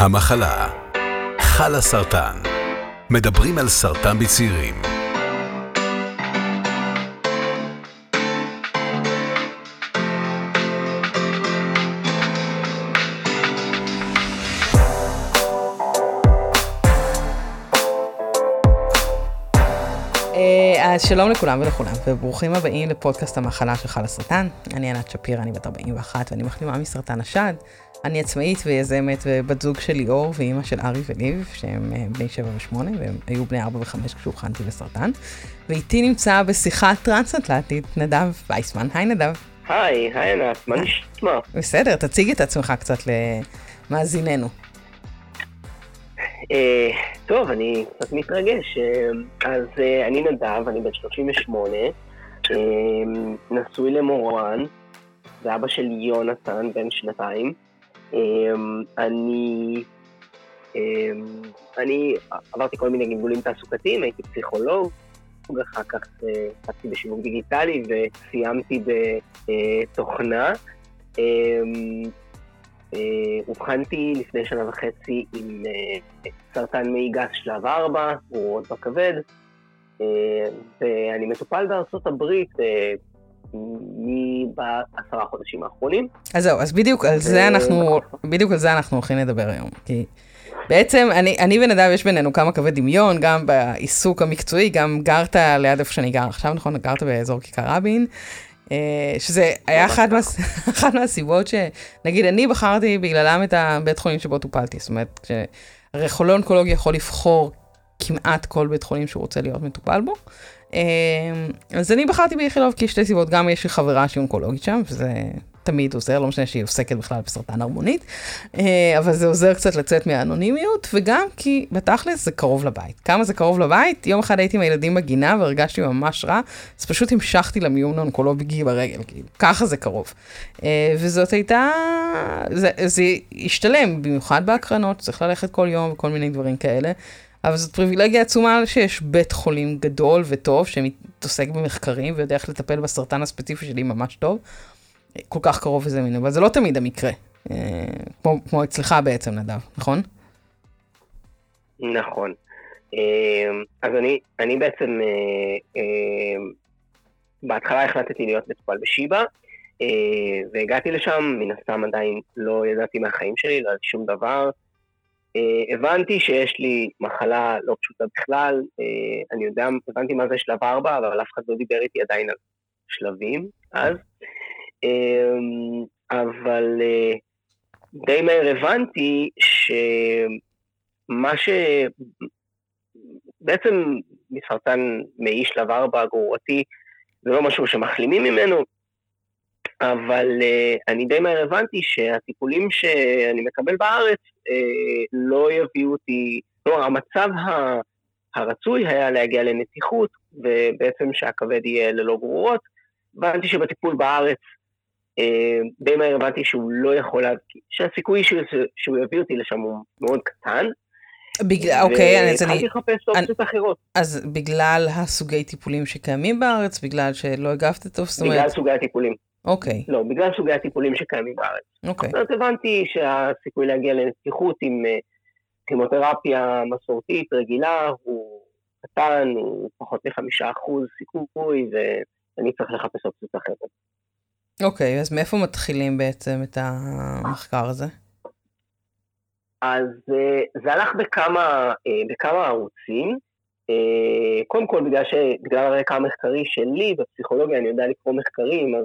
המחלה חלה סרטן מדברים על סרטן בצעירים אה, אז שלום לכולם ולכולם, וברוכים הבאים לפודקאסט המחלה של חל הסרטן. אני ענת שפיר, אני בת 41 ואני מחלימה מסרטן השד. אני עצמאית ויזמת ובת זוג של ליאור ואימא של ארי וליב, שהם אה, בני 7 ו-8, והם היו בני 4 ו-5 כשהוכנתי לסרטן. ואיתי נמצא בשיחה טרנס-אטלנטית נדב וייסמן. היי נדב. היי, היי ענת, מה נשמע? בסדר, תציג את עצמך קצת למאזיננו. אה, טוב, אני קצת מתרגש. אה, אז אה, אני נדב, אני בן 38, נשוי למורן, ואבא של יונתן, בן שנתיים. אני... אני עברתי כל מיני גלגולים תעסוקתיים, הייתי פסיכולוג, אחר כך התחלתי בשיווק דיגיטלי וסיימתי בתוכנה. אה, אובחנתי לפני שנה וחצי עם אה, סרטן מעי גס שלב 4, גרורות בכבד, אה, ואני מטופל בארצות הברית בעשרה חודשים האחרונים. אז זהו, אז בדיוק על זה אנחנו, בדיוק על זה אנחנו הולכים לדבר היום. כי בעצם אני, אני ונדב יש בינינו כמה קווי דמיון, גם בעיסוק המקצועי, גם גרת ליד איפה שאני גר עכשיו, נכון? גרת באזור כיכר רבין. אה, שזה היה אחד, מה, אחת מהסיבות שנגיד אני בחרתי בגללם את הבית חולים שבו טופלתי, זאת אומרת, הרי חולה אונקולוגי יכול לבחור כמעט כל בית חולים שהוא רוצה להיות מטופל בו. אה, אז אני בחרתי באיכילוב כי שתי סיבות, גם יש לי חברה שהיא אונקולוגית שם, וזה תמיד עוזר, לא משנה שהיא עוסקת בכלל בסרטן הרמונית, אה, אבל זה עוזר קצת לצאת מהאנונימיות, וגם כי בתכלס זה קרוב לבית. כמה זה קרוב לבית? יום אחד הייתי עם הילדים בגינה והרגשתי ממש רע, אז פשוט המשכתי למיון האונקולוגי ברגל, כאילו, ככה זה קרוב. אה, וזאת הייתה, זה, זה השתלם, במיוחד בהקרנות, צריך ללכת כל יום וכל מיני דברים כאלה. אבל זאת פריבילגיה עצומה שיש בית חולים גדול וטוב שמתעסק במחקרים ויודע איך לטפל בסרטן הספציפי שלי ממש טוב. כל כך קרוב וזה מין, אבל זה לא תמיד המקרה. אה, כמו, כמו אצלך בעצם, נדב, נכון? נכון. אה, אז אני, אני בעצם, אה, בהתחלה החלטתי להיות מטופל בשיבא, והגעתי לשם, מן הסתם עדיין לא ידעתי מהחיים שלי, לא ידעתי שום דבר. הבנתי שיש לי מחלה לא פשוטה בכלל, אני יודע, הבנתי מה זה שלב 4, אבל אף אחד לא דיבר איתי עדיין על שלבים אז. אמ, אבל אה, די מהר הבנתי שמה ש... בעצם מסרטן מעי שלב 4 גרורתי זה לא משהו שמחלימים ממנו, אבל uh, אני די מהר הבנתי שהטיפולים שאני מקבל בארץ uh, לא יביאו אותי, כלומר המצב הרצוי היה להגיע לנתיחות ובעצם שהכבד יהיה ללא גרורות. הבנתי שבטיפול בארץ אה, די מהר הבנתי שהוא לא יכול, לה... שהסיכוי שהוא, שהוא יביא אותי לשם הוא מאוד קטן. בגלל, אוקיי, אז אני... והתחלתי לחפש אופציות אחרות. אז בגלל הסוגי טיפולים שקיימים בארץ, בגלל שלא הגבת טוב, זאת אומרת... בגלל סוגי הטיפולים. אוקיי. לא, בגלל סוגי הטיפולים שקיימים בארץ. אוקיי. זאת הבנתי שהסיכוי להגיע לנסיכות עם אה, כימותרפיה מסורתית רגילה הוא קטן, הוא פחות מחמישה אחוז סיכוי, ואני צריך לחפש אופציות אחרות. אוקיי, אז מאיפה מתחילים בעצם את המחקר הזה? אז אה, זה הלך בכמה, אה, בכמה ערוצים. קודם כל, בגלל, ש, בגלל הרקע המחקרי שלי בפסיכולוגיה, אני יודע לקרוא מחקרים, אז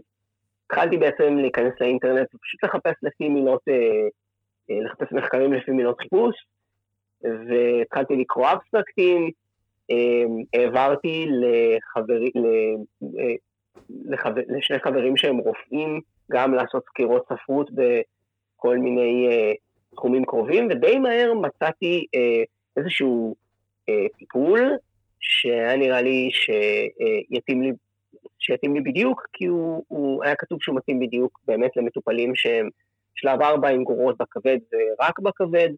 התחלתי בעצם להיכנס לאינטרנט ופשוט לחפש לפי מילות, לחפש מחקרים לפי מילות חיפוש, והתחלתי לקרוא אבסטרקטים, העברתי לחברים, לחבר, לשני חברים שהם רופאים, גם לעשות סקירות ספרות בכל מיני תחומים קרובים, ודי מהר מצאתי איזשהו טיפול שהיה נראה לי שיתאים לי, שיתאים לי בדיוק, כי הוא, הוא היה כתוב שהוא מתאים בדיוק באמת למטופלים שהם שלב 4 עם גרורות בכבד ורק בכבד,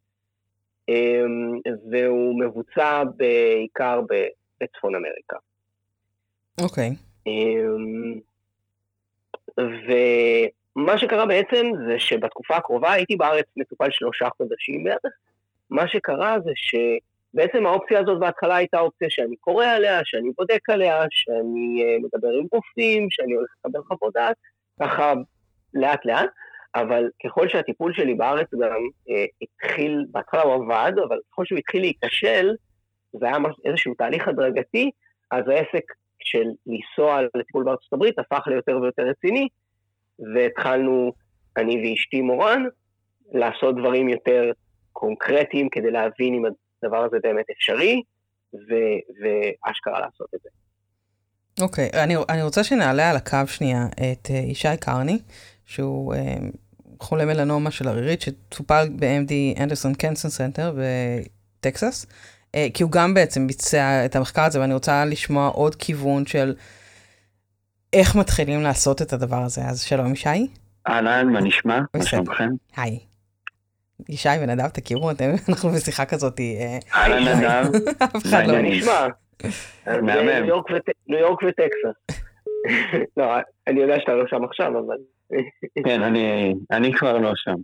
um, והוא מבוצע בעיקר בצפון אמריקה. אוקיי. Okay. אמ, ומה שקרה בעצם זה שבתקופה הקרובה הייתי בארץ מטופל שלושה חודשים בערך, מה שקרה זה שבעצם האופציה הזאת בהתחלה הייתה אופציה שאני קורא עליה, שאני בודק עליה, שאני uh, מדבר עם רופאים, שאני הולך לקבל חוות דעת, ככה לאט לאט, אבל ככל שהטיפול שלי בארץ גם uh, התחיל, בהתחלה הוא עבד, אבל ככל שהוא התחיל להיכשל, זה היה איזשהו תהליך הדרגתי, אז העסק של לנסוע לטיפול בארצות הברית הפך ליותר ויותר רציני, והתחלנו, אני ואשתי מורן, לעשות דברים יותר קונקרטיים כדי להבין אם הדבר הזה באמת אפשרי, ו- ואשכרה לעשות את זה. אוקיי, okay, אני, אני רוצה שנעלה על הקו שנייה את uh, ישי קרני, שהוא uh, חולה מלנומה של ערירית, שטופל ב- MD Anderson Cancer Center בטקסס, uh, כי הוא גם בעצם ביצע את המחקר הזה, ואני רוצה לשמוע עוד כיוון של איך מתחילים לעשות את הדבר הזה. אז שלום ישי. אהלן, מה נשמע? מה שלומכם? היי. ישי ונדב, תכירו, אתם, אנחנו בשיחה כזאת. אהלן נדב. אף אחד לא נשמע. ניו יורק וטקסס. לא, אני יודע שאתה לא שם עכשיו, אבל... כן, אני כבר לא שם.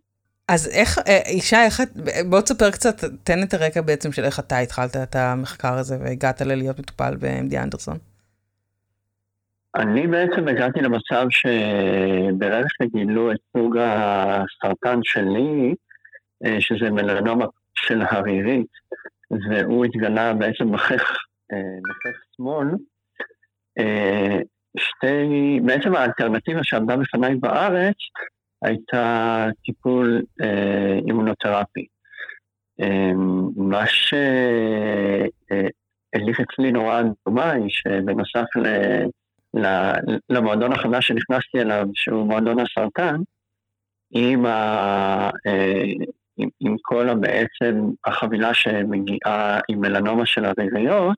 אז איך, ישי, איך, בוא תספר קצת, תן את הרקע בעצם של איך אתה התחלת את המחקר הזה והגעת ללהיות מטופל ב-MD אנדרסון. אני בעצם הגעתי למצב שברגע שגילו את סוג הסרטן שלי, אה, שזה מלנומה של הרירית, והוא התגלה בעצם בחך, בחך שמאל, אה, שתי, בעצם האלטרנטיבה שעמדה בפניי בארץ הייתה טיפול אה, אימונותרפי. מה שהדליק אצלי נורא דומה היא שבנוסף למועדון החדש שנכנסתי אליו, שהוא מועדון הסרטן, עם, עם, עם כל בעצם החבילה שמגיעה עם מלנומה של הריריות,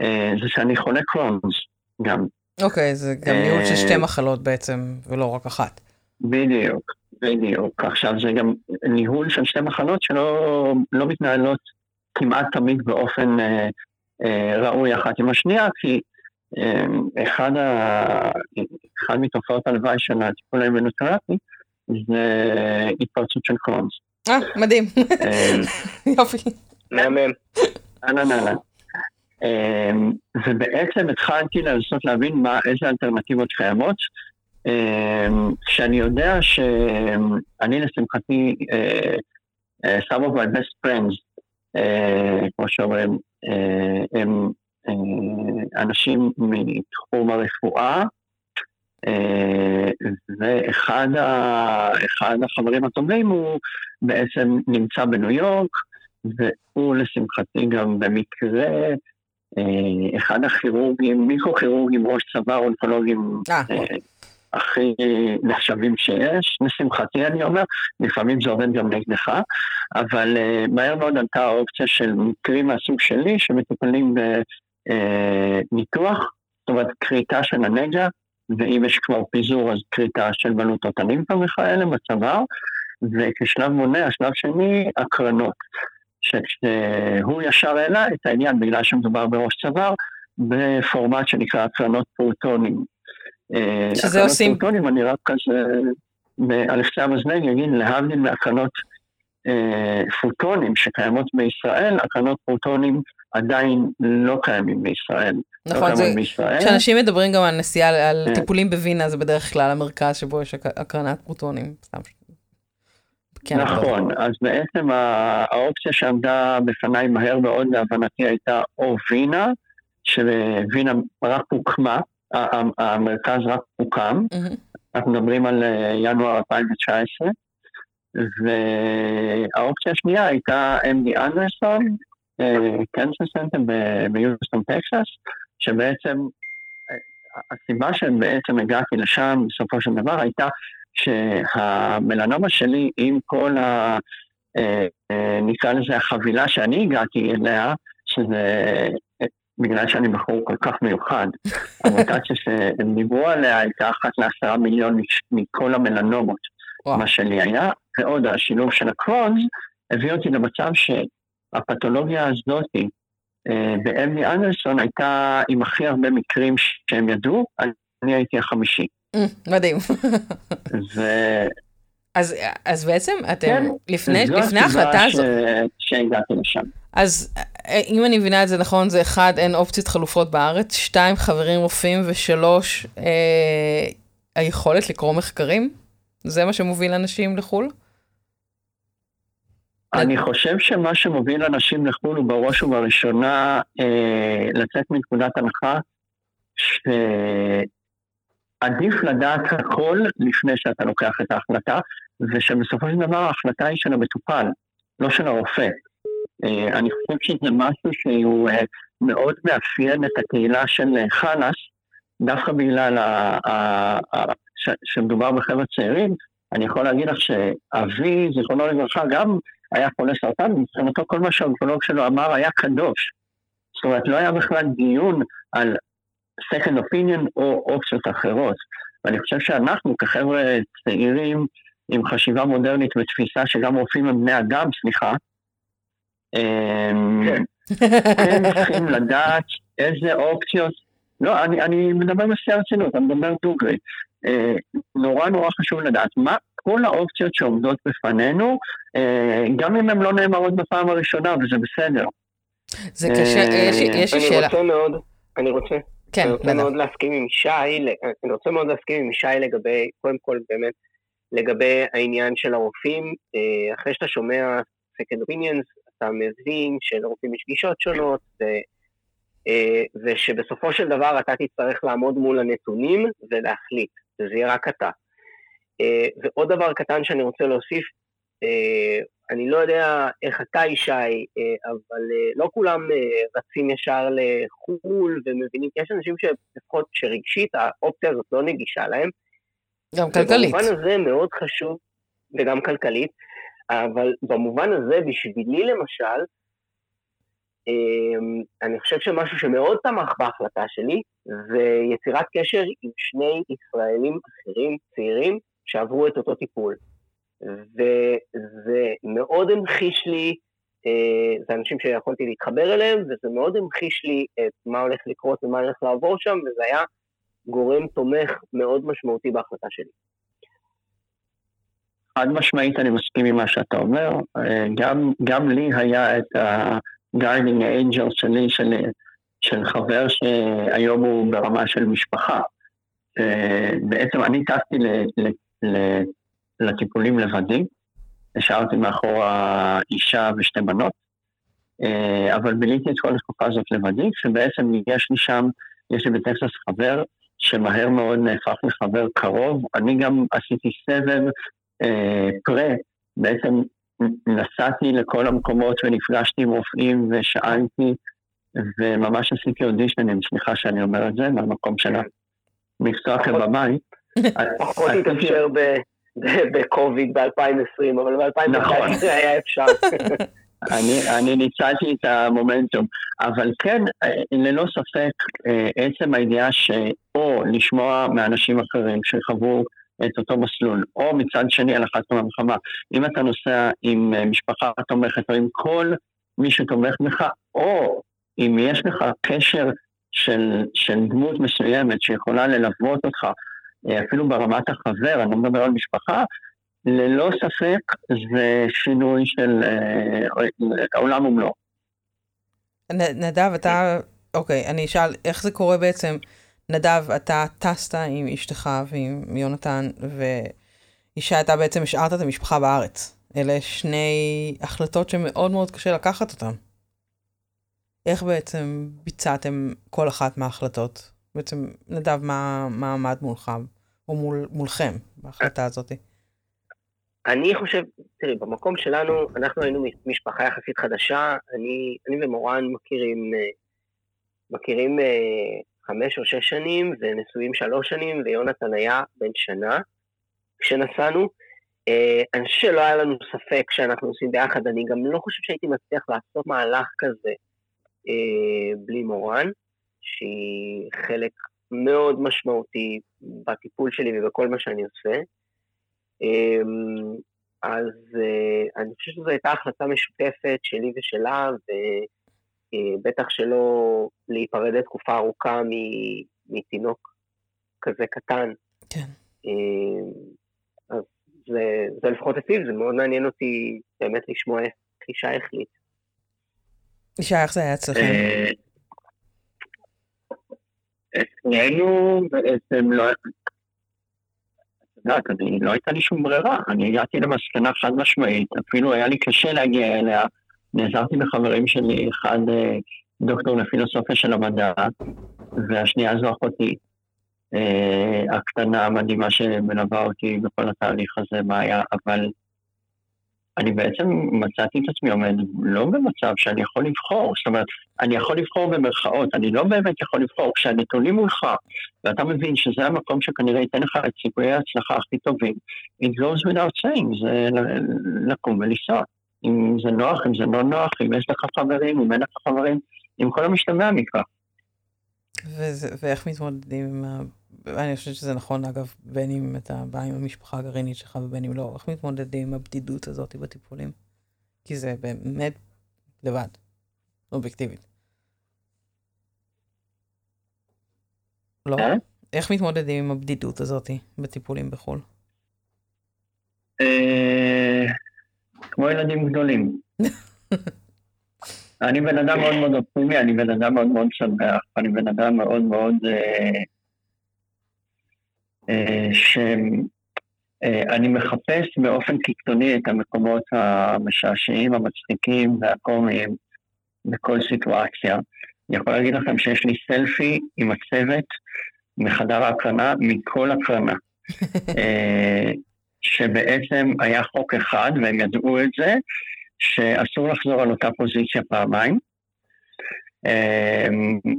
אה, זה שאני חולה קרונס גם. אוקיי, okay, זה גם ניהול של שתי אה, מחלות בעצם, ולא רק אחת. בדיוק, בדיוק. עכשיו זה גם ניהול של שתי מחלות שלא לא מתנהלות כמעט תמיד באופן אה, אה, ראוי אחת עם השנייה, כי אה, אחד, ה... אחד מתופעות הלוואי של הטיפול האימונותרפי זה התפרצות של קרונס. אה, מדהים. אמ, יופי. מהמם. אהלן אהלן. אמ, ובעצם התחלתי לנסות להבין מה, איזה אלטרנטיבות קיימות. אמ, כשאני יודע שאני לשמחתי, אה, אה, some of my best friends, אה, כמו שאומרים, הם אנשים מתחום הרפואה, אה, ואחד החברים הטובים הוא בעצם נמצא בניו יורק, והוא לשמחתי גם במקרה אה, אחד הכירורגים, מיקרו-כירורגים, ראש צבא, אונקולוגים אה, הכי נחשבים שיש, לשמחתי אני אומר, לפעמים זה עובד גם נגדך, אבל מהר מאוד עלתה האופציה של מקרים מהסוג שלי שמטופלים בניתוח, זאת אומרת כריתה של הנגע, ואם יש כבר פיזור אז כריתה של בלוטות הלימפה וכאלה בצוואר, וכשלב מונה, השלב שני, הקרנות. שהוא ישר העלה את העניין בגלל שמדובר בראש צוואר, בפורמט שנקרא הקרנות פרוטונים. אה, שזה עושים... פרוטונים, אני רק כזה, על קצה המזלג אגיד, להבדיל מהקרנות אה, פוטונים שקיימות בישראל, הקרנות פרוטונים עדיין לא קיימים בישראל. לא נכון, זה, כשאנשים מדברים גם על נסיעה, על כן. טיפולים בווינה, זה בדרך כלל המרכז שבו יש הקרנת פרוטונים. כן, נכון, אז בעצם האופציה שעמדה בפניי מהר מאוד להבנתי הייתה או וינה, שווינה רק הוקמה, המרכז רק הוקם, אנחנו מדברים על אה, ינואר 2019, והאופציה השנייה הייתה MD אנדרסון, Cancer Center ביוסטון טקסס, שבעצם הסיבה שבעצם הגעתי לשם בסופו של דבר הייתה שהמלנומה שלי עם כל ה... אה, אה, נקרא לזה החבילה שאני הגעתי אליה, שזה בגלל שאני בחור כל כך מיוחד, המוטציה שהם דיברו עליה הייתה אחת לעשרה מיליון מכל המלנומות. מה שלי היה, ועוד השילוב של הקרונס הביא אותי למצב שהפתולוגיה הזאתי אה, באמי אנדרסון הייתה עם הכי הרבה מקרים שהם ידעו, אני הייתי החמישי. מדהים. ו... אז, אז בעצם אתם, כן, לפני, לפני ההחלטה הזאת, שהגעתי לשם. אז אה, אם אני מבינה את זה נכון, זה אחד, אין אופציות חלופות בארץ, שתיים, חברים רופאים, ושלוש, אה, היכולת לקרוא מחקרים? זה מה שמוביל אנשים לחו"ל? אני חושב שמה שמוביל אנשים לחו"ל הוא בראש ובראשונה אה, לצאת מנקודת הנחה שעדיף לדעת הכל לפני שאתה לוקח את ההחלטה, ושבסופו של דבר ההחלטה היא של המטופל, לא של הרופא. אה, אני חושב שזה משהו שהוא אה, מאוד מאפיין את הקהילה של חלאס, דווקא בגלל ה- ה- ה- ש- שמדובר בחבר'ה צעירים, אני יכול להגיד לך שאבי, זיכרונו לברכה, גם היה חולה סרטן, ומבחינתו כל מה שהאונקולוג שלו אמר היה קדוש. זאת אומרת, לא היה בכלל דיון על second opinion או אופציות אחרות. ואני חושב שאנחנו כחבר'ה צעירים עם חשיבה מודרנית ותפיסה שגם רופאים הם בני אדם, סליחה, אמ, כן צריכים לדעת איזה אופציות, לא, אני, אני מדבר בשיא הרצינות, אני מדבר דוגרי. אה, נורא נורא חשוב לדעת מה כל האופציות שעומדות בפנינו, אה, גם אם הן לא נאמרות בפעם הראשונה, וזה בסדר. זה קשה, אה, יש, לי אני שאלה. רוצה מאוד, אני רוצה, כן, אני רוצה. מאוד להסכים עם ישי, אני רוצה מאוד להסכים עם ישי לגבי, קודם כל באמת, לגבי העניין של הרופאים, אחרי שאתה שומע second opinions, אתה מבין שלרופאים יש גישות שונות, ו, ושבסופו של דבר אתה תצטרך לעמוד מול הנתונים ולהחליט, וזה יהיה רק אתה. אה, ועוד דבר קטן שאני רוצה להוסיף, אה, אני לא יודע איך אתה ישי, אה, אבל לא כולם רצים ישר לחו"ל ומבינים, יש אנשים שלפחות שרגשית האופציה הזאת לא נגישה להם. גם כלכלית. במובן הזה מאוד חשוב, וגם כלכלית, אבל במובן הזה, בשבילי למשל, אני חושב שמשהו שמאוד תמך בהחלטה שלי, זה יצירת קשר עם שני ישראלים אחרים, צעירים, שעברו את אותו טיפול. וזה מאוד המחיש לי, אה, זה אנשים שיכולתי להתחבר אליהם, וזה מאוד המחיש לי את מה הולך לקרות ומה הולך לעבור שם, וזה היה גורם תומך מאוד משמעותי בהחלטה שלי. חד משמעית אני מסכים עם מה שאתה אומר. אה, גם, גם לי היה את ה-guarding angel שלי, של, של חבר שהיום הוא ברמה של משפחה. בעצם אני טסתי לטיפולים לבדי, השארתי מאחורה אישה ושתי בנות, אבל ביליתי את כל התקופה הזאת לבדי, שבעצם יש לי שם, יש לי בטקסס חבר שמהר מאוד נהפך לחבר קרוב. אני גם עשיתי סבב אה, פרה, בעצם נסעתי לכל המקומות ונפגשתי עם רופאים ושאלתי, וממש עשיתי אודישנים, סליחה שאני אומר את זה, מהמקום של המקצוע כבמאי. פחות התאפשר בקוביד ב-2020, אבל ב-2019 נכון. היה אפשר. אני, אני ניצלתי את המומנטום, אבל כן, אה, ללא ספק, אה, עצם הידיעה שאו לשמוע מאנשים אחרים שחוו את אותו מסלול, או מצד שני על אחת כמה וכמה, אם אתה נוסע עם אה, משפחה תומכת או עם כל מי שתומך בך, או אם יש לך קשר של, של דמות מסוימת שיכולה ללוות אותך, אה, אפילו ברמת החבר, אני לא מדבר על משפחה, ללא ספק זה שינוי של אה, העולם ומלואו. נדב, אתה, אוקיי, אני אשאל, איך זה קורה בעצם? נדב, אתה טסת עם אשתך ועם יונתן, ואישה, אתה בעצם השארת את המשפחה בארץ. אלה שני החלטות שמאוד מאוד קשה לקחת אותן. איך בעצם ביצעתם כל אחת מההחלטות? בעצם, נדב, מה, מה עמד מולך, או מול, מולכם, בהחלטה הזאת? אני חושב, תראי, במקום שלנו, אנחנו היינו משפחה יחסית חדשה, אני, אני ומורן מכירים, אה, מכירים אה, חמש או שש שנים, ונשואים שלוש שנים, ויונתן היה בן שנה כשנסענו. אה, אני חושב שלא היה לנו ספק שאנחנו עושים ביחד, אני גם לא חושב שהייתי מצליח לעשות מהלך כזה אה, בלי מורן, שהיא חלק מאוד משמעותי בטיפול שלי ובכל מה שאני עושה. אמ, אז אה, אני חושב שזו הייתה החלטה משותפת שלי ושלה, ובטח שלא להיפרד לתקופה ארוכה מ- מתינוק כזה קטן. כן. אמ, אז זה, זה לפחות אצלי, זה מאוד מעניין אותי באמת לשמוע איך אישה החליט. ישי, איך זה היה אצלכם? אה, אצלנו בעצם לא... את יודעת, אני, לא הייתה לי שום ברירה, אני הגעתי למסקנה חד משמעית, אפילו היה לי קשה להגיע אליה, נעזרתי בחברים שלי, אחד אה, דוקטור לפילוסופיה של המדע, והשנייה זו אחותי, אה, הקטנה המדהימה שמלווה אותי בכל התהליך הזה, מה היה, אבל אני בעצם מצאתי את עצמי עומד לא במצב שאני יכול לבחור, זאת אומרת, אני יכול לבחור במרכאות, אני לא באמת יכול לבחור. כשהנתונים מולך, ואתה מבין שזה המקום שכנראה ייתן לך את סיכויי ההצלחה הכי טובים, it goes without saying, זה לקום ולנסוע. אם זה נוח, אם זה לא נוח, אם יש לך חברים, אם אין לך חברים, עם כל המשתמע מכך. ואיך מתמודדים עם ה... אני חושבת שזה נכון, אגב, בין אם אתה בא עם המשפחה הגרעינית שלך ובין אם לא, איך מתמודדים עם הבדידות הזאת בטיפולים? כי זה באמת לבד, אובייקטיבית. לא? אה? איך מתמודדים עם הבדידות הזאת בטיפולים בחו"ל? אה, כמו ילדים גדולים. אני בן אדם מאוד מאוד אופטימי, אני בן אדם מאוד מאוד שמח, אני בן אדם מאוד מאוד... אה, אה, שאני מחפש באופן קיצוני את המקומות המשעשעים, המצחיקים והקומיים בכל סיטואציה. אני יכול להגיד לכם שיש לי סלפי עם הצוות מחדר ההקרנה, מכל הקרנה. שבעצם היה חוק אחד, והם ידעו את זה, שאסור לחזור על אותה פוזיציה פעמיים. אה,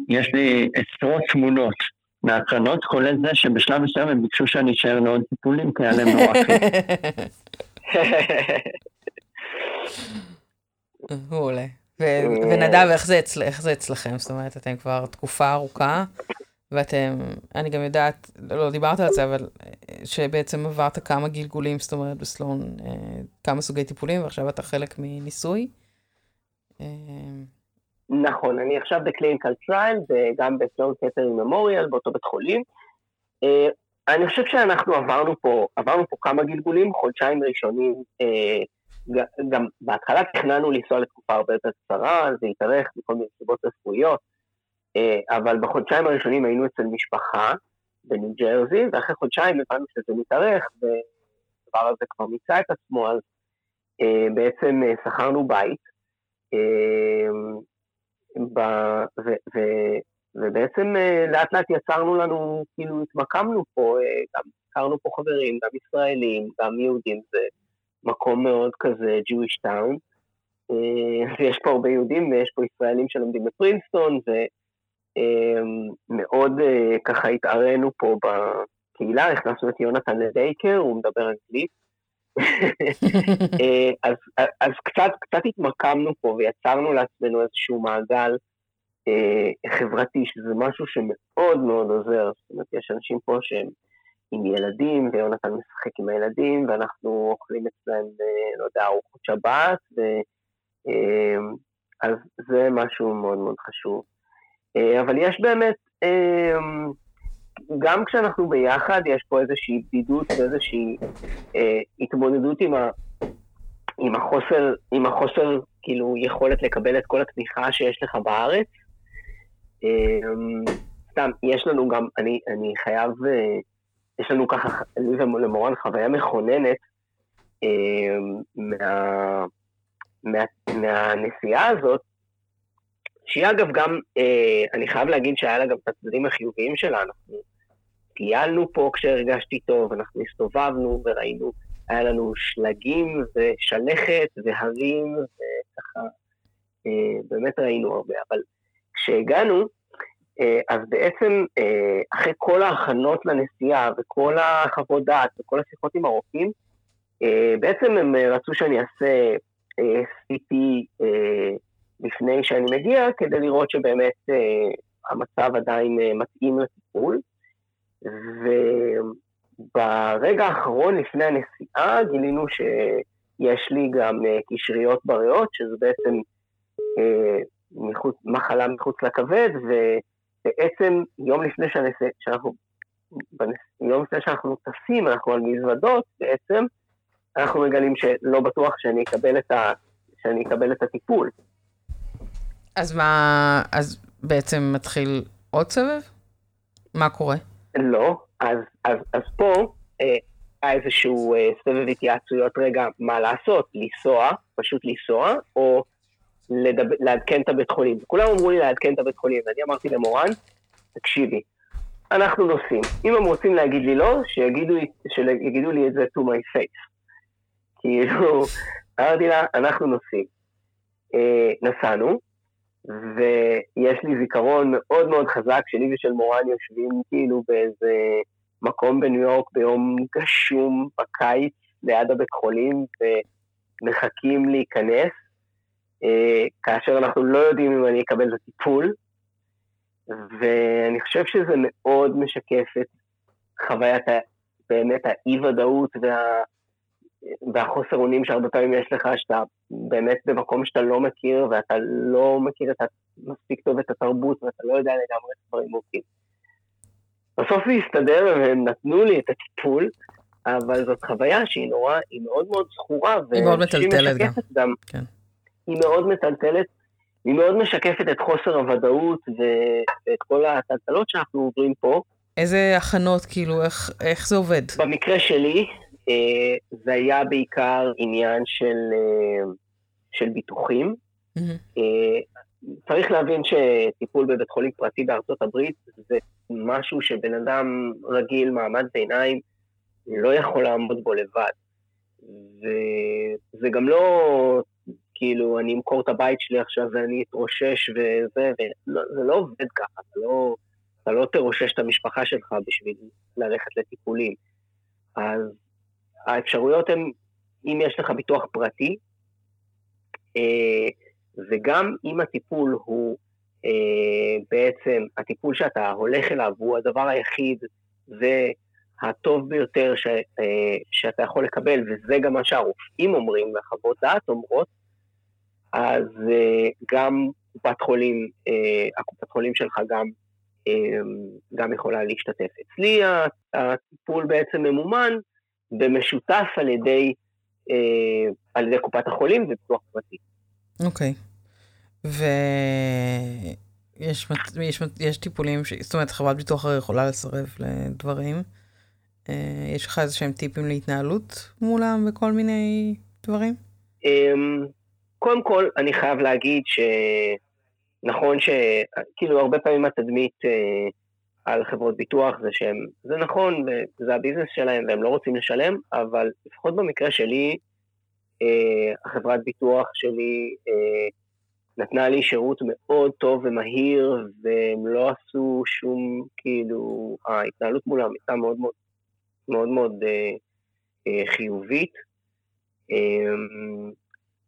יש לי עשרות תמונות מהקרנות, כולל זה שבשלב מסוים הם ביקשו שאני אשאר לעוד טיפולים, כי היה להם נורא מעולה. ונדב, איך זה אצלכם? זאת אומרת, אתם כבר תקופה ארוכה, ואתם, אני גם יודעת, לא דיברת על זה, אבל שבעצם עברת כמה גלגולים, זאת אומרת, ב-Sloan, אה, כמה סוגי טיפולים, ועכשיו אתה חלק מניסוי. אה, נכון, אני עכשיו ב-clinical trial וגם ב-Sloan Kettering Memorial באותו בית חולים. Uh, אני חושב שאנחנו עברנו פה, עברנו פה כמה גלגולים, חודשיים ראשונים, גם בהתחלה תכננו לנסוע לתקופה הרבה יותר קצרה, זה התארך מכל מיני סיבות רפואיות, אבל בחודשיים הראשונים היינו אצל משפחה בניו ג'רזי, ואחרי חודשיים הבנו שזה מתארך, והדבר הזה כבר מיצה את עצמו, אז uh, בעצם uh, שכרנו בית. ב, ו, ו, ובעצם אה, לאט לאט יצרנו לנו, כאילו התמקמנו פה, אה, גם הכרנו פה חברים, גם ישראלים, גם יהודים, זה מקום מאוד כזה Jewish town. ויש פה הרבה יהודים ויש פה ישראלים שלומדים בפרינסטון, ומאוד אה, ככה התערינו פה בקהילה, הכנסנו את יונתן לדייקר, הוא מדבר אנגלית. אה, אז, אז קצת, קצת התמקמנו פה ויצרנו לעצמנו איזשהו מעגל אה, חברתי, שזה משהו שמאוד מאוד עוזר. זאת אומרת, יש אנשים פה שהם עם ילדים, ויונתן משחק עם הילדים, ואנחנו אוכלים אצלם, אה, לא יודע, ארוחות שבת, ו, אה, אז זה משהו מאוד מאוד חשוב. אה, אבל יש באמת, אה, גם כשאנחנו ביחד, יש פה איזושהי בדידות ואיזושהי אה, התמודדות עם, ה, עם, החוסר, עם החוסר, כאילו, יכולת לקבל את כל התמיכה שיש לך בארץ. סתם, יש לנו גם, אני, אני חייב, יש לנו ככה, לי ולמורן חוויה מכוננת מה, מה, מהנסיעה הזאת, שהיא אגב גם, אה, אני חייב להגיד שהיה לה גם את הצדדים החיוביים שלה, אנחנו טיילנו פה כשהרגשתי טוב, אנחנו הסתובבנו וראינו, היה לנו שלגים ושלכת והרים, וככה, אה, באמת ראינו הרבה, אבל כשהגענו, אה, אז בעצם אה, אחרי כל ההכנות לנסיעה וכל החוות דעת וכל השיחות עם הרופאים, אה, בעצם הם רצו שאני אעשה אה, CT אה, לפני שאני מגיע, כדי לראות שבאמת אה, המצב עדיין אה, מתאים לטיפול. וברגע האחרון לפני הנסיעה גילינו שיש לי גם אה, קשריות בריאות, שזה בעצם אה, מחוץ, מחלה מחוץ לכבד, ובעצם יום לפני שהנסיעה, שאנחנו, יום לפני שאנחנו טסים, אנחנו על מזוודות בעצם, אנחנו מגלים שלא בטוח שאני אקבל את, ה, שאני אקבל את הטיפול. אז מה, אז בעצם מתחיל עוד סבב? מה קורה? לא, אז, אז, אז פה אה, היה איזשהו אה, סבב התייעצויות רגע מה לעשות, לנסוע, פשוט לנסוע, או לדבר, לעדכן את הבית חולים. כולם אמרו לי לעדכן את הבית חולים, ואני אמרתי למורן, תקשיבי, אנחנו נוסעים. אם הם רוצים להגיד לי לא, שיגידו, שיגידו לי את זה to my face. כאילו, אמרתי לה, אנחנו נוסעים. אה, נסענו, ויש לי זיכרון מאוד מאוד חזק שלי ושל מורן יושבים כאילו באיזה מקום בניו יורק ביום גשום בקיץ ליד הבית חולים ומחכים להיכנס, אה, כאשר אנחנו לא יודעים אם אני אקבל את הטיפול, ואני חושב שזה מאוד משקף את חוויית באמת האי-ודאות וה... והחוסר אונים שהרבה פעמים יש לך, שאתה באמת במקום שאתה לא מכיר, ואתה לא מכיר את מספיק טוב את התרבות, ואתה לא יודע לגמרי איך דברים עובדים. בסוף זה הסתדר, והם נתנו לי את הטיפול, אבל זאת חוויה שהיא נורא, היא מאוד מאוד זכורה, היא מאוד מטלטלת גם. גם. כן. היא מאוד מטלטלת, היא מאוד משקפת את חוסר הוודאות ואת כל הטלטלות שאנחנו עוברים פה. איזה הכנות, כאילו, איך, איך זה עובד? במקרה שלי, זה היה בעיקר עניין של, אה, של ביטוחים. Mm-hmm. צריך להבין שטיפול בבית חולים פרטי בארצות הברית זה משהו שבן אדם רגיל, מעמד ביניים, לא יכול לעמוד בו לבד. וזה גם לא, כאילו, אני אמכור את הבית שלי עכשיו ואני אתרושש וזה, וזה לא עובד ככה, אתה לא, אתה לא תרושש את המשפחה שלך בשביל ללכת לטיפולים. אז האפשרויות הן, אם יש לך ביטוח פרטי, אה, וגם אם הטיפול הוא אה, בעצם, הטיפול שאתה הולך אליו הוא הדבר היחיד והטוב ביותר ש, אה, שאתה יכול לקבל, וזה גם מה שהרופאים אומרים והחוות דעת אומרות, אז גם קופת חולים, הקופת חולים שלך גם, גם יכולה להשתתף. אצלי הטיפול בעצם ממומן במשותף על ידי, אה, על ידי קופת החולים וביטוח פרטי. אוקיי. ויש יש, יש טיפולים, ש... זאת אומרת, חברת ביטוח הרי יכולה לסרב לדברים. אה, יש לך איזה שהם טיפים להתנהלות מולם וכל מיני דברים? אמ, קודם כל, אני חייב להגיד שנכון שכאילו הרבה פעמים התדמית אה, על חברות ביטוח זה שהם, זה נכון, זה הביזנס שלהם והם לא רוצים לשלם, אבל לפחות במקרה שלי, אה, החברת ביטוח שלי אה, נתנה לי שירות מאוד טוב ומהיר, והם לא עשו שום, כאילו, ההתנהלות מולם הייתה מאוד מאוד מאוד, מאוד אה, חיובית. אה,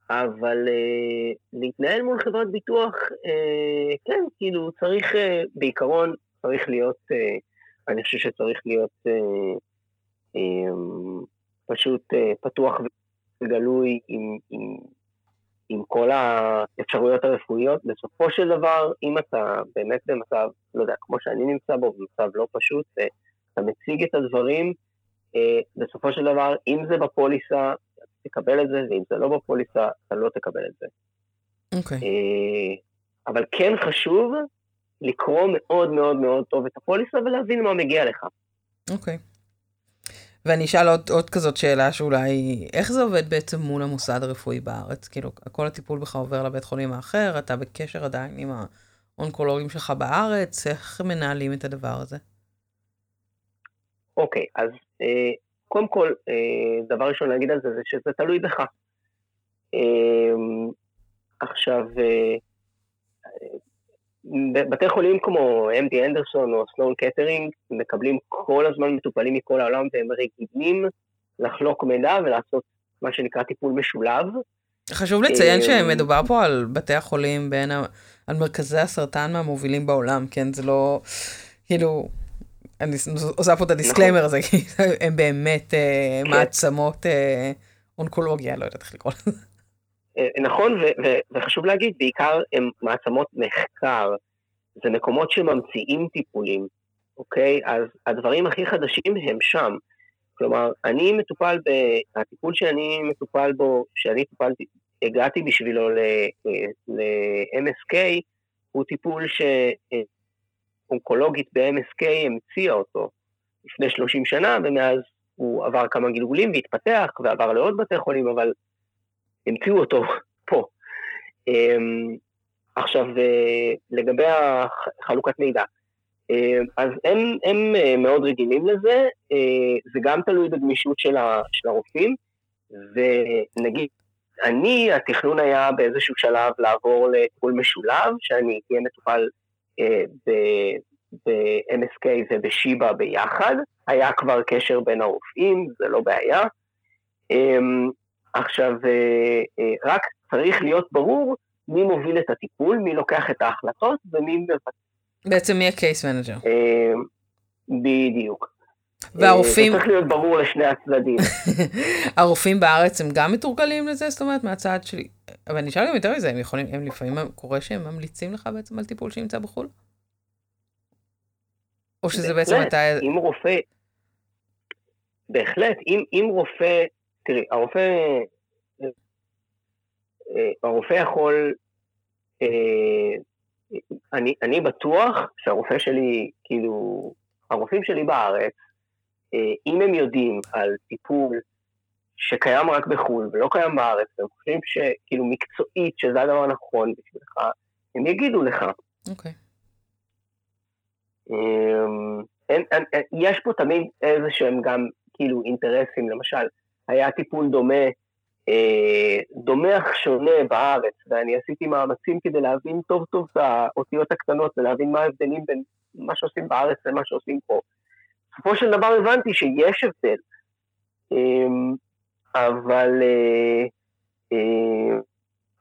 אבל אה, להתנהל מול חברת ביטוח, אה, כן, כאילו, צריך אה, בעיקרון צריך להיות, אה, אני חושב שצריך להיות אה, אה, פשוט פתוח וגלוי עם, עם, עם כל האפשרויות הרפואיות. בסופו של דבר, אם אתה באמת במצב, לא יודע, כמו שאני נמצא בו, במצב לא פשוט, אתה מציג את הדברים, בסופו של דבר, אם זה בפוליסה, תקבל את זה, ואם זה לא בפוליסה, אתה לא תקבל את זה. אוקיי. Okay. אבל כן חשוב לקרוא מאוד מאוד מאוד טוב את הפוליסה ולהבין מה מגיע לך. אוקיי. Okay. ואני אשאל עוד, עוד כזאת שאלה שאולי, איך זה עובד בעצם מול המוסד הרפואי בארץ? כאילו, כל הטיפול בך עובר לבית חולים האחר, אתה בקשר עדיין עם האונקולוגים שלך בארץ, איך מנהלים את הדבר הזה? אוקיי, okay, אז אה, קודם כל, אה, דבר ראשון להגיד על זה, זה שזה תלוי בך. אה, עכשיו, אה, בתי חולים כמו MD Anderson או Sloan Kettering מקבלים כל הזמן מטופלים מכל העולם והם רגילים לחלוק מידע ולעשות מה שנקרא טיפול משולב. חשוב לציין אה, שמדובר פה על בתי החולים בין, על מרכזי הסרטן מהמובילים בעולם, כן? זה לא, כאילו, אני עושה פה את ה-disclaimer הזה, כי הם באמת אה, כן. מעצמות אה, אונקולוגיה, לא יודעת איך לקרוא לזה. אה, נכון, וחשוב להגיד, בעיקר הם מעצמות מחקר, זה מקומות שממציאים טיפולים, אוקיי? אז הדברים הכי חדשים הם שם. כלומר, אני מטופל, ב... הטיפול שאני מטופל בו, שאני טיפלתי, הגעתי בשבילו ל-MSK, הוא טיפול שאונקולוגית ב-MSK המציאה אותו לפני 30 שנה, ומאז הוא עבר כמה גלגולים והתפתח, ועבר לעוד בתי חולים, אבל המציאו אותו פה. אמ, עכשיו, אה, לגבי חלוקת מידע, אה, אז הם, הם אה, מאוד רגילים לזה, זה גם תלוי בגמישות של, הרופאים, ונגיד, אני, התכנון היה באיזשהו שלב לעבור לטיפול משולב, שאני אהיה מטופל ב-MSK ובשיבא ביחד, היה כבר קשר בין הרופאים, זה לא בעיה. עכשיו, רק צריך להיות ברור מי מוביל את הטיפול, מי לוקח את ההחלטות ומי מבצע. בעצם מי ה-case manager. אה, בדיוק. והרופאים... זה צריך להיות ברור לשני הצדדים. הרופאים בארץ הם גם מתורגלים לזה? זאת אומרת, מהצד שלי. אבל אני אשאל גם יותר מזה, הם יכולים, הם לפעמים קורה שהם ממליצים לך בעצם על טיפול שנמצא בחו"ל? או שזה בעצם אתה... אם רופא... בהחלט, אם, אם רופא... תראי, הרופא אה, הרופא יכול, אה, אני, אני בטוח שהרופא שלי, כאילו, הרופאים שלי בארץ, אה, אם הם יודעים על טיפול שקיים רק בחו"ל ולא קיים בארץ, והם חושבים שכאילו מקצועית שזה הדבר הנכון בשבילך, הם יגידו לך. אוקיי. Okay. יש פה תמיד איזה שהם גם כאילו אינטרסים, למשל, היה טיפול דומה אה, דומה אך שונה בארץ, ואני עשיתי מאמצים כדי להבין טוב טוב את האותיות הקטנות ולהבין מה ההבדלים בין מה שעושים בארץ למה שעושים פה. בסופו של דבר הבנתי שיש הבדל, אמ, אבל, אה, אה,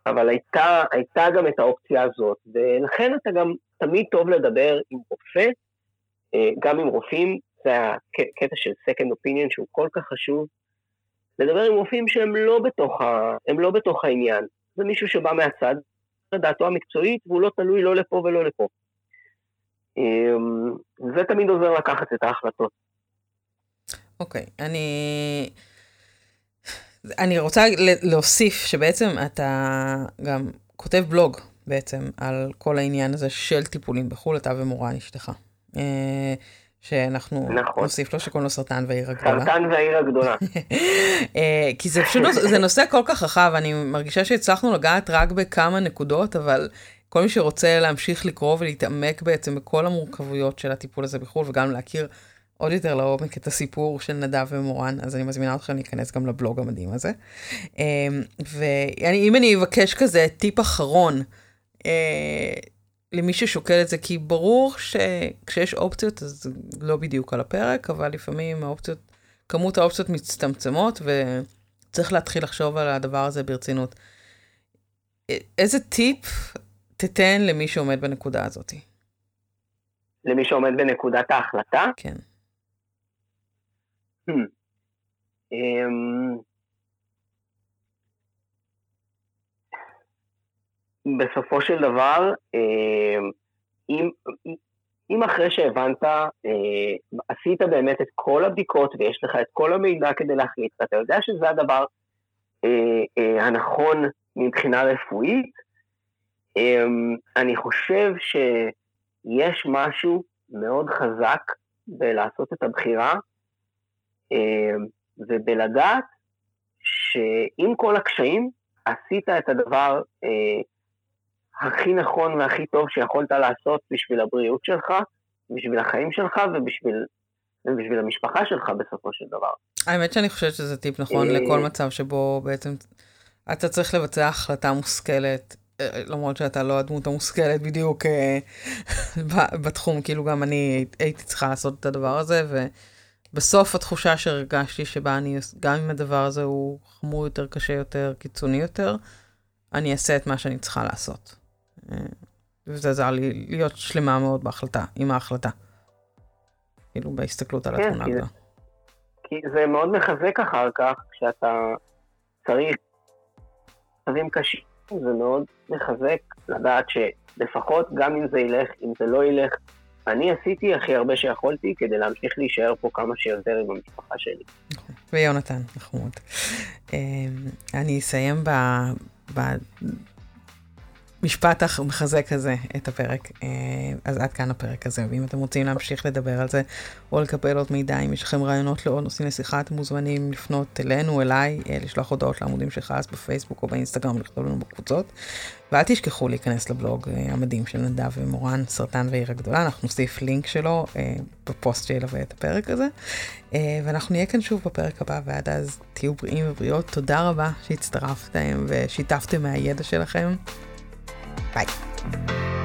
אבל הייתה, הייתה גם את האופציה הזאת, ולכן אתה גם תמיד טוב לדבר עם רופא, גם עם רופאים, זה הקטע של second opinion שהוא כל כך חשוב, לדבר עם רופאים שהם לא בתוך, ה... לא בתוך העניין. זה מישהו שבא מהצד, דעתו המקצועית, והוא לא תלוי לא לפה ולא לפה. אמ, זה תמיד עוזר לקחת את ההחלטות. אוקיי, okay, אני... אני רוצה להוסיף שבעצם אתה גם כותב בלוג בעצם על כל העניין הזה של טיפולים בחו"ל, אתה ומורן אשתך. שאנחנו נכון. נוסיף לו שקוראים לו סרטן והעיר הגדולה. סרטן והעיר הגדולה. אה, כי זה פשוט, זה נושא כל כך רחב, אני מרגישה שהצלחנו לגעת רק בכמה נקודות, אבל כל מי שרוצה להמשיך לקרוא ולהתעמק בעצם בכל המורכבויות של הטיפול הזה בחו"ל, וגם להכיר עוד יותר לעומק את הסיפור של נדב ומורן, אז אני מזמינה אתכם להיכנס גם לבלוג המדהים הזה. אה, ואם אני אבקש כזה טיפ אחרון, אה, למי ששוקל את זה, כי ברור שכשיש אופציות אז לא בדיוק על הפרק, אבל לפעמים האופציות, כמות האופציות מצטמצמות וצריך להתחיל לחשוב על הדבר הזה ברצינות. איזה טיפ תתן למי שעומד בנקודה הזאת? למי שעומד בנקודת ההחלטה? כן. Hmm. Um... בסופו של דבר, אה, אם, אם אחרי שהבנת, אה, עשית באמת את כל הבדיקות ויש לך את כל המידע כדי להחליט, ואתה יודע שזה הדבר אה, הנכון מבחינה רפואית, אני חושב שיש משהו מאוד חזק בלעשות את הבחירה, ובלדעת שעם כל הקשיים, עשית את הדבר הכי נכון והכי טוב שיכולת לעשות בשביל הבריאות שלך, בשביל החיים שלך ובשביל, ובשביל המשפחה שלך בסופו של דבר. האמת שאני חושבת שזה טיפ נכון אה, לכל מצב שבו בעצם אתה צריך לבצע החלטה מושכלת, אה, למרות שאתה לא הדמות המושכלת בדיוק אה, בתחום, כאילו גם אני הייתי צריכה לעשות את הדבר הזה, ובסוף התחושה שהרגשתי שבה אני, גם אם הדבר הזה הוא חמור יותר, קשה יותר, קיצוני יותר, אני אעשה את מה שאני צריכה לעשות. וזה עזר לי להיות שלמה מאוד בהחלטה, עם ההחלטה. כאילו בהסתכלות על כן, התמונה הגדולה. כי זה מאוד מחזק אחר כך, כשאתה צריך מצבים קשים, זה מאוד מחזק לדעת שלפחות גם אם זה ילך, אם זה לא ילך, אני עשיתי הכי הרבה שיכולתי כדי להמשיך להישאר פה כמה שיותר עם המשפחה שלי. ויונתן, נחמוד. אמ, אני אסיים במשפט המחזק הזה את הפרק. אה, אז עד כאן הפרק הזה, ואם אתם רוצים להמשיך לדבר על זה, או לקבל עוד מידע, אם יש לכם רעיונות לעוד נושאים לשיחה, אתם מוזמנים לפנות אלינו, אליי, אה, לשלוח הודעות לעמודים של חס בפייסבוק או באינסטגרם, לכתוב לנו בקבוצות. ואל תשכחו להיכנס לבלוג אה, המדהים של נדב ומורן, סרטן ועיר הגדולה, אנחנו נוסיף לינק שלו בפוסט שילווה את הפרק הזה. ואנחנו נהיה כאן שוב בפרק הבא, ועד אז תהיו בריאים ובריאות. תודה רבה שהצטרפתם ושיתפתם מהידע שלכם. Bye.